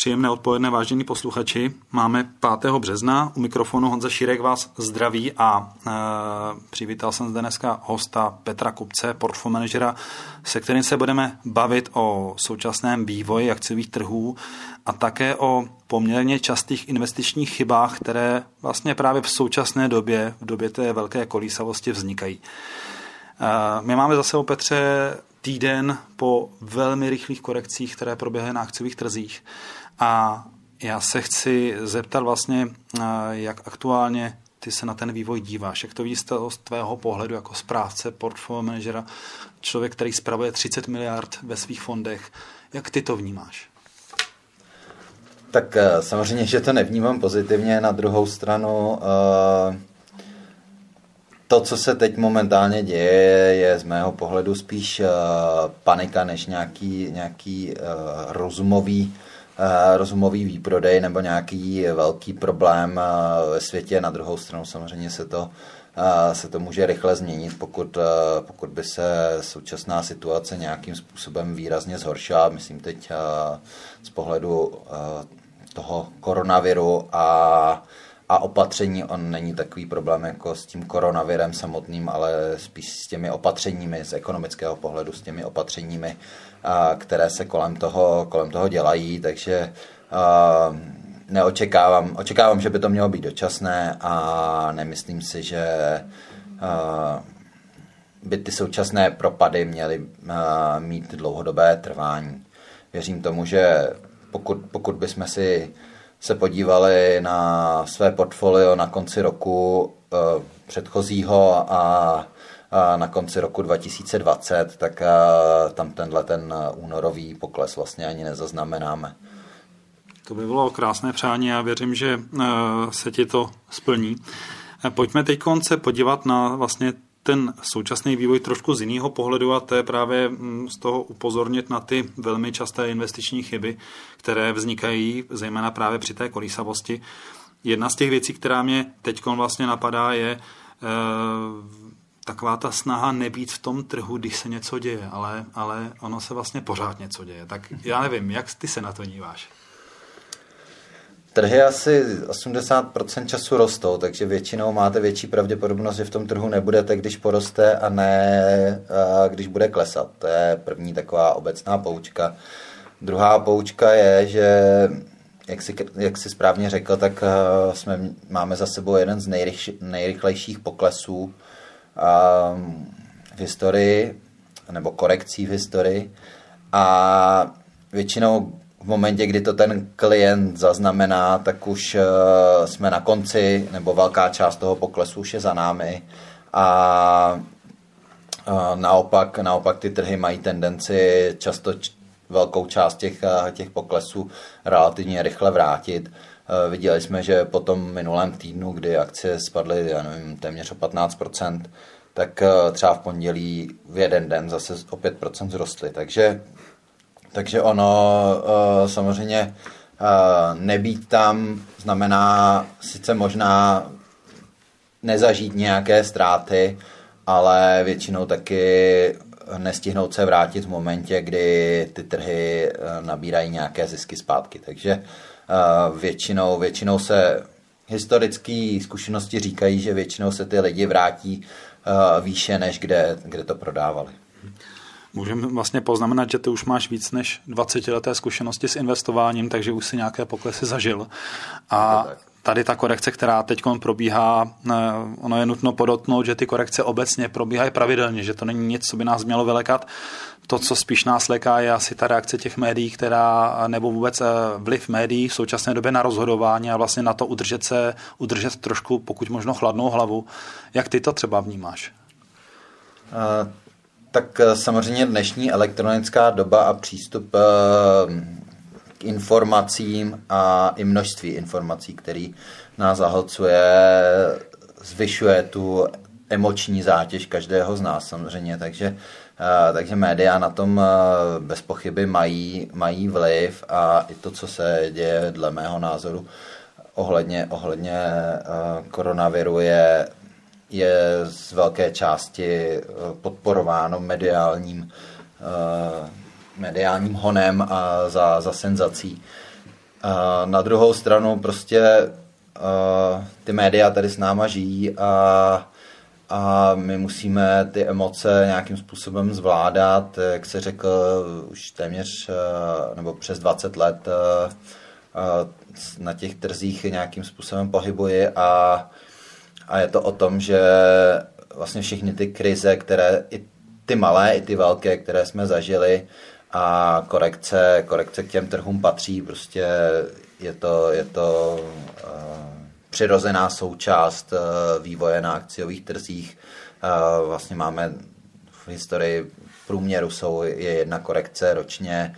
Příjemné odpoledne, vážení posluchači. Máme 5. března, u mikrofonu Honza Šírek vás zdraví a e, přivítal jsem zde dneska hosta Petra Kupce, portfolio manažera, se kterým se budeme bavit o současném vývoji akciových trhů a také o poměrně častých investičních chybách, které vlastně právě v současné době, v době té velké kolísavosti vznikají. E, my máme zase o Petře týden po velmi rychlých korekcích, které proběhly na akciových trzích. A já se chci zeptat vlastně, jak aktuálně ty se na ten vývoj díváš, jak to víš z tvého pohledu jako správce, portfolio manažera, člověk, který spravuje 30 miliard ve svých fondech. Jak ty to vnímáš? Tak e, samozřejmě, že to nevnímám pozitivně. Na druhou stranu e, to, co se teď momentálně děje, je z mého pohledu spíš panika než nějaký, nějaký rozumový Eh, rozumový výprodej nebo nějaký velký problém eh, ve světě. Na druhou stranu samozřejmě se to, eh, se to může rychle změnit, pokud, pokud by se současná situace nějakým způsobem výrazně zhoršila. Myslím teď z pohledu toho koronaviru a a opatření, on není takový problém jako s tím koronavirem samotným, ale spíš s těmi opatřeními, z ekonomického pohledu, s těmi opatřeními, které se kolem toho, kolem toho dělají, takže neočekávám, očekávám, že by to mělo být dočasné a nemyslím si, že by ty současné propady měly mít dlouhodobé trvání. Věřím tomu, že pokud, pokud bychom si se podívali na své portfolio na konci roku uh, předchozího a na konci roku 2020, tak tam tenhle ten únorový pokles vlastně ani nezaznamenáme. To by bylo krásné přání a věřím, že se ti to splní. Pojďme teď konce podívat na vlastně ten současný vývoj trošku z jiného pohledu a to je právě mm, z toho upozornit na ty velmi časté investiční chyby, které vznikají zejména právě při té kolísavosti. Jedna z těch věcí, která mě teď vlastně napadá, je e, taková ta snaha nebýt v tom trhu, když se něco děje, ale, ale ono se vlastně pořád něco děje. Tak já nevím, jak ty se na to díváš? Trhy asi 80% času rostou, takže většinou máte větší pravděpodobnost, že v tom trhu nebudete, když poroste a ne když bude klesat. To je první taková obecná poučka. Druhá poučka je, že jak si, jak si správně řekl, tak jsme, máme za sebou jeden z nejrychl, nejrychlejších poklesů v historii, nebo korekcí v historii. A většinou v momentě, kdy to ten klient zaznamená, tak už uh, jsme na konci, nebo velká část toho poklesu už je za námi. A uh, naopak, naopak ty trhy mají tendenci často velkou část těch, uh, těch poklesů relativně rychle vrátit. Viděli jsme, že po tom minulém týdnu, kdy akcie spadly, já nevím, téměř o 15%, tak třeba v pondělí v jeden den zase o 5% zrostly. Takže takže ono uh, samozřejmě uh, nebýt tam znamená sice možná nezažít nějaké ztráty, ale většinou taky nestihnout se vrátit v momentě, kdy ty trhy uh, nabírají nějaké zisky zpátky. Takže většinou, většinou se historické zkušenosti říkají, že většinou se ty lidi vrátí výše, než kde, kde to prodávali. Můžeme vlastně poznamenat, že ty už máš víc než 20 leté zkušenosti s investováním, takže už si nějaké poklesy zažil. A tady ta korekce, která teď probíhá, eh, ono je nutno podotnout, že ty korekce obecně probíhají pravidelně, že to není nic, co by nás mělo vylekat. To, co spíš nás leká, je asi ta reakce těch médií, která, nebo vůbec eh, vliv médií v současné době na rozhodování a vlastně na to udržet se, udržet trošku, pokud možno chladnou hlavu. Jak ty to třeba vnímáš? Tak eh, samozřejmě dnešní elektronická doba a přístup eh, k informacím a i množství informací, který nás zahlcuje, zvyšuje tu emoční zátěž každého z nás samozřejmě, takže, eh, takže média na tom bez pochyby mají, mají vliv a i to, co se děje dle mého názoru ohledně, ohledně koronaviru je je z velké části eh, podporováno mediálním, eh, mediálním honem a za, za senzací. Na druhou stranu prostě ty média tady s náma žijí a, a my musíme ty emoce nějakým způsobem zvládat, jak se řekl, už téměř nebo přes 20 let na těch trzích nějakým způsobem pohybuji a, a je to o tom, že vlastně všechny ty krize, které i ty malé, i ty velké, které jsme zažili a korekce, korekce k těm trhům patří, prostě je to, je to uh, přirozená součást uh, vývoje na akciových trzích. Uh, vlastně máme v historii průměru jsou, je jedna korekce ročně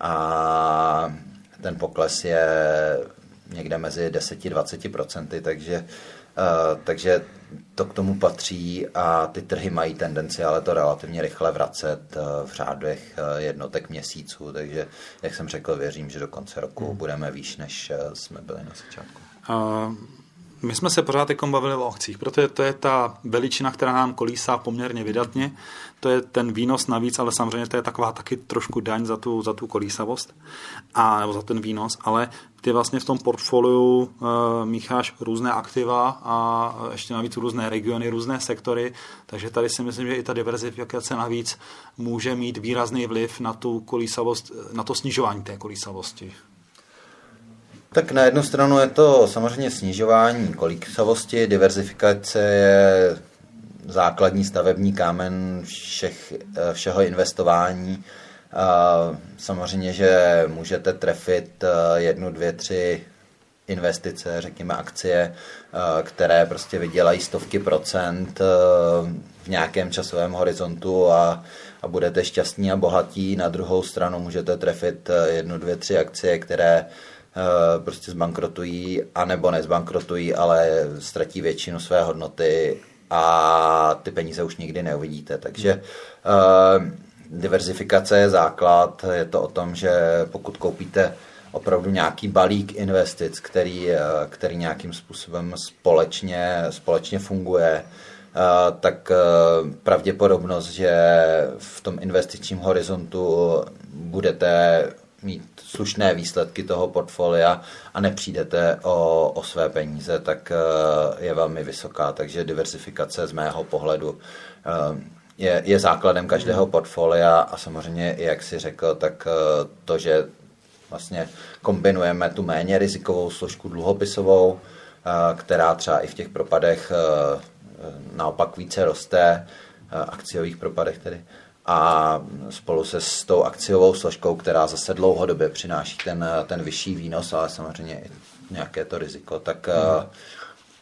a ten pokles je někde mezi 10-20%, takže, uh, takže to k tomu patří a ty trhy mají tendenci ale to relativně rychle vracet uh, v řádech uh, jednotek měsíců, takže jak jsem řekl, věřím, že do konce roku hmm. budeme výš, než jsme byli na začátku. Uh, my jsme se pořád jako bavili o akcích, protože to je ta veličina, která nám kolísá poměrně vydatně. To je ten výnos navíc, ale samozřejmě to je taková taky trošku daň za tu, za tu kolísavost, a, nebo za ten výnos, ale ty vlastně v tom portfoliu uh, mícháš různé aktiva a ještě navíc různé regiony, různé sektory, takže tady si myslím, že i ta diverzifikace navíc může mít výrazný vliv na tu kolísavost, na to snižování té kolísavosti. Tak na jednu stranu je to samozřejmě snižování kolísavosti, diverzifikace je základní stavební kámen všech, všeho investování. Samozřejmě, že můžete trefit eh, jednu, dvě, tři investice, řekněme akcie, eh, které prostě vydělají stovky procent eh, v nějakém časovém horizontu a, a budete šťastní a bohatí. Na druhou stranu můžete trefit jednu, dvě, tři akcie, které Eh, prostě zbankrotují, anebo nezbankrotují, ale ztratí většinu své hodnoty a ty peníze už nikdy neuvidíte. Takže uh, diverzifikace je základ, je to o tom, že pokud koupíte opravdu nějaký balík investic, který, eh, který nějakým způsobem společně, společně funguje, tak pravděpodobnost, že v tom investičním horizontu budete mít slušné výsledky toho portfolia a nepřijdete o, o své peníze, tak eh, je velmi vysoká. Takže diversifikace z mého pohledu eh, je, je základem každého hmm. portfolia a samozřejmě, jak si řekl, tak eh, to, že vlastně kombinujeme tu méně rizikovou složku dluhopisovou, která třeba i v těch propadech naopak více roste, akciových propadech tedy, a spolu se s tou akciovou složkou, která zase dlouhodobě přináší ten, ten vyšší výnos, ale samozřejmě i nějaké to riziko, tak hmm.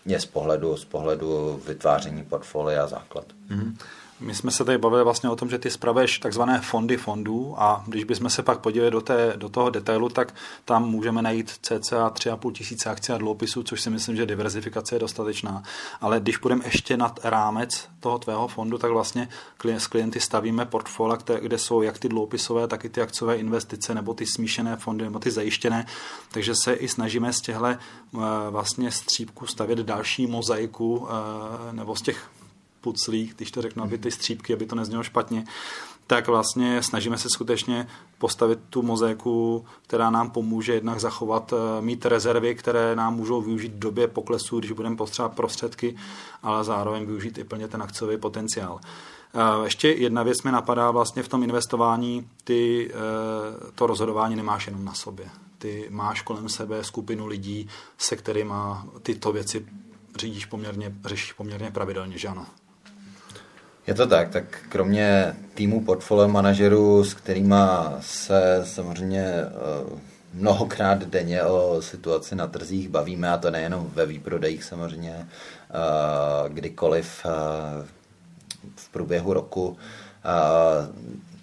je z pohledu, z pohledu vytváření portfolia základ. Hmm. My jsme se tady bavili vlastně o tom, že ty spravuješ takzvané fondy fondů a když bychom se pak podívali do, té, do toho detailu, tak tam můžeme najít cca 3,5 tisíce akcí a dluhopisů, což si myslím, že diverzifikace je dostatečná. Ale když půjdeme ještě nad rámec toho tvého fondu, tak vlastně s klienty stavíme portfolia, kde jsou jak ty dluhopisové, tak i ty akciové investice, nebo ty smíšené fondy, nebo ty zajištěné. Takže se i snažíme z těchto eh, vlastně střípků stavět další mozaiku, eh, nebo z těch puclík, když to řeknu, aby ty střípky, aby to neznělo špatně, tak vlastně snažíme se skutečně postavit tu mozaiku, která nám pomůže jednak zachovat, eh, mít rezervy, které nám můžou využít v době poklesu, když budeme potřebovat prostředky, ale zároveň využít i plně ten akciový potenciál. Eh, ještě jedna věc mi napadá vlastně v tom investování, ty eh, to rozhodování nemáš jenom na sobě. Ty máš kolem sebe skupinu lidí, se kterými tyto věci řídíš poměrně, řešíš poměrně pravidelně, že ano? Je to tak, tak kromě týmu portfolio manažerů, s kterými se samozřejmě eh, mnohokrát denně o situaci na trzích bavíme, a to nejenom ve výprodejích samozřejmě, eh, kdykoliv eh, v průběhu roku,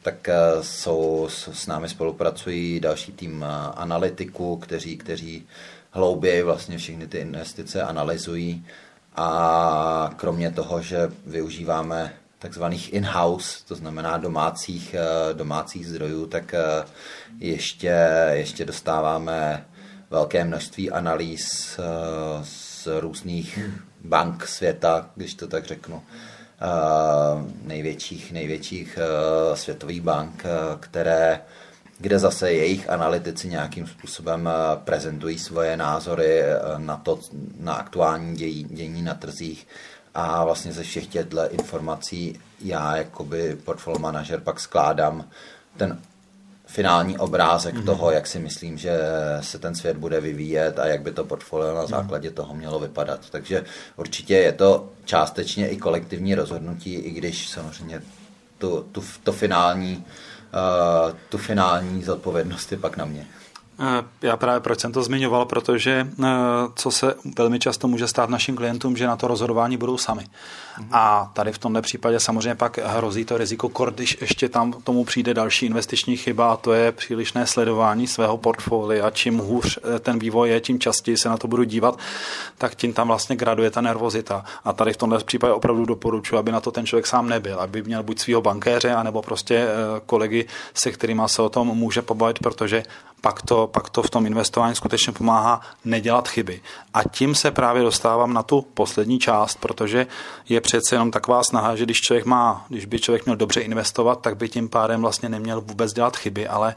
tak jsou s námi spolupracují další tým analytiků, kteří, kteří hlouběji vlastně všechny ty investice analyzují. A kromě toho, že využíváme takzvaných in-house, to znamená domácích, eh, domácích zdrojů, tak eh, ještě, ještě dostáváme velké množství analýz eh, z různých bank světa, když to tak řeknu, největších, největších světových bank, které kde zase jejich analytici nějakým způsobem prezentují svoje názory na to, na aktuální dějí, dění na trzích a vlastně ze všech těchto informací já jakoby portfolio manažer pak skládám ten finální obrázek mm-hmm. toho, jak si myslím, že se ten svět bude vyvíjet a jak by to portfolio na mhm. základě toho mělo vypadat. Takže určitě je to částečně i kolektivní rozhodnutí, i když samozřejmě tu, tu, to finální, uh, tu finální zodpovědnost je pak na mě. Eh, já právě proč jsem to zmiňoval, protože eh, co se velmi často může stát našim klientům, že na to rozhodování budou sami. Mm-hmm. A tady v tomto případě samozřejmě pak hrozí to riziko, když ještě tam tomu přijde další investiční chyba a to je přílišné sledování svého portfolia. Čím hůř eh, ten vývoj je, tím častěji se na to budu dívat, tak tím tam vlastně graduje ta nervozita. A tady v tomto případě opravdu doporučuji, aby na to ten člověk sám nebyl, aby měl buď svého bankéře, anebo prostě kolegy, se kterými se o tom může pobavit, protože pak to, pak to v tom investování skutečně pomáhá nedělat chyby. A tím se právě dostávám na tu poslední část, protože je přece jenom taková snaha, že když člověk má, když by člověk měl dobře investovat, tak by tím pádem vlastně neměl vůbec dělat chyby, ale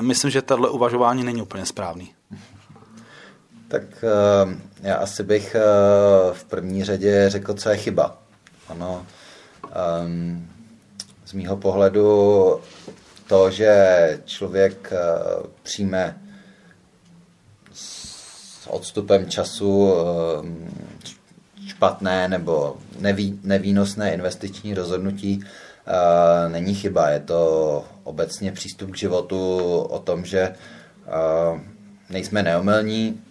myslím, že tohle uvažování není úplně správný. Tak uh, já asi bych uh, v první řadě řekl, co je chyba. Ano, um, z mýho pohledu to, že člověk eh, přijme s odstupem času eh, špatné nebo neví, nevýnosné investiční rozhodnutí eh, není chyba. Je to obecně přístup k životu o tom, že nejsme neomylní,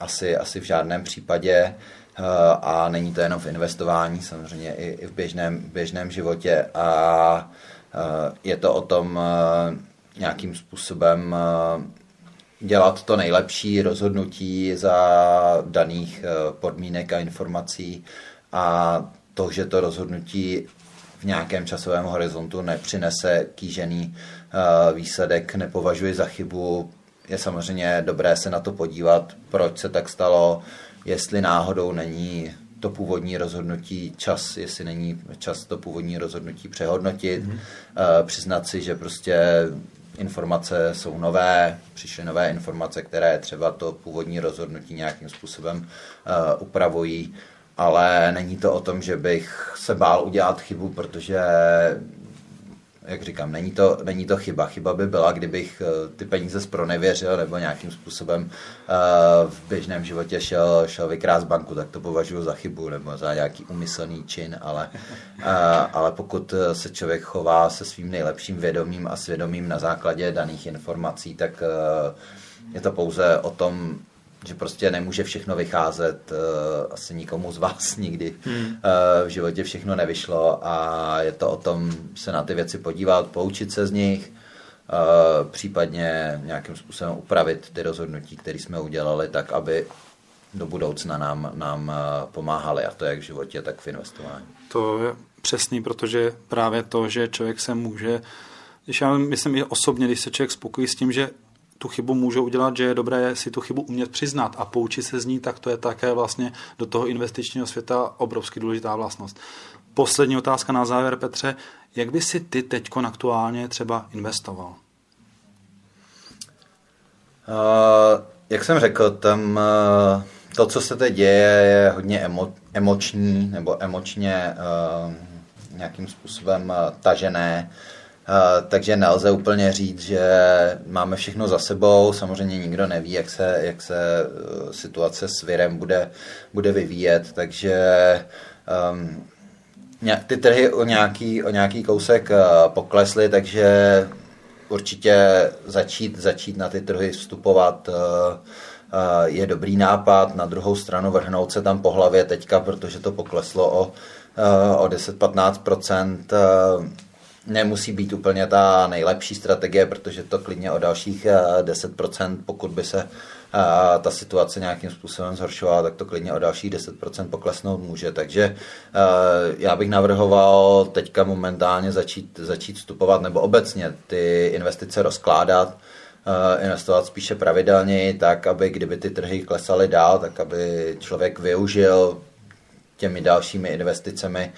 asi, asi v žádném případě a není to jenom v investování, samozřejmě i, i v běžném, běžném životě a je to o tom eh, nějakým způsobem eh, dělat to nejlepší rozhodnutí za daných podmínek a informací a to, že to rozhodnutí v nějakém časovém horizontu nepřinese kýžený výsledek, nepovažuji za chybu. Je samozřejmě dobré se na to podívat, proč se tak stalo, jestli náhodou není to původní rozhodnutí čas, jestli není čas to původní rozhodnutí přehodnotit, mm-hmm. uh, přiznat si, že prostě informace jsou nové, přišly nové informace, které třeba to původní rozhodnutí nějakým způsobem uh, upravují, ale není to o tom, že bych se bál udělat chybu, protože jak říkám, není to, není to chyba. Chyba by byla, kdybych eh, ty peníze zpronevěřil nebo nějakým způsobem eh, v běžném životě šel, šel vykrást banku, tak to považuji za chybu nebo za nějaký umyslný čin, ale, eh, ale pokud se člověk chová se svým nejlepším vědomím a svědomím na základě daných informací, tak je to pouze o tom že prostě nemůže všechno vycházet, uh, asi nikomu z vás nikdy hmm. uh, v životě všechno nevyšlo a je to o tom se na ty věci podívat, poučit se z nich, uh, případně nějakým způsobem upravit ty rozhodnutí, které jsme udělali, tak aby do budoucna nám, nám pomáhali a to jak v životě, tak v investování. To je přesný, protože právě to, že člověk se může, když já myslím i osobně, když se člověk spokojí s tím, že tu chybu může udělat, že je dobré si tu chybu umět přiznat a poučit se z ní, tak to je také vlastně do toho investičního světa obrovsky důležitá vlastnost. Poslední otázka na závěr, Petře. Jak by si ty teď aktuálně třeba investoval? Uh, jak jsem řekl, tam uh, to, co se teď děje, je hodně emo, emoční nebo emočně uh, nějakým způsobem uh, tažené. Uh, takže nelze úplně říct, že máme všechno za sebou. Samozřejmě nikdo neví, jak se, jak se uh, situace s virem bude, bude vyvíjet, takže um, ty trhy o nějaký, o nějaký kousek uh, poklesly, takže určitě začít, začít na ty trhy vstupovat je dobrý nápad. Na druhou stranu vrhnout se tam po hlavě teďka, protože to pokleslo o, o 10-15%, nemusí být úplně ta nejlepší strategie, protože to klidně o dalších 10%, eh, pokud by se eh, ta situace nějakým způsobem zhoršovala, tak to klidně o dalších 10% poklesnout může. Takže eh, já bych navrhoval teďka momentálně začít, začít vstupovat nebo obecně ty investice rozkládat, investovat spíše pravidelně, tak aby kdyby ty trhy klesaly dál, tak aby člověk využil těmi dalšími investicemi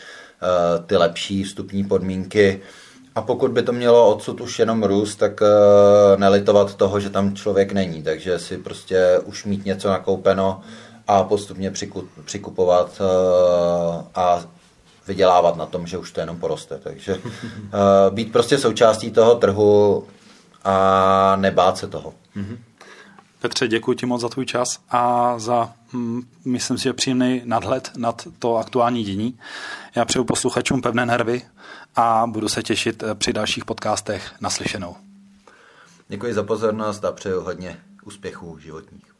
ty lepší vstupní podmínky A pokud by to mělo odsud už jenom růst, tak uh, nelitovat toho, že tam člověk není. Takže si prostě už mít něco nakoupeno a postupně přiku, přikupovat uh, a vydělávat na tom, že už to jenom poroste. Takže být prostě součástí toho trhu a nebát se toho. Mm-hmm. Petře, děkuji ti moc za tvůj čas a za, hm, myslím si, že příjemný nadhled nad to aktuální dění. Já přeju posluchačům pevné nervy a budu se těšit eh, při dalších podcastech naslyšenou. Děkuji za pozornost a přeju hodně úspěchů životních.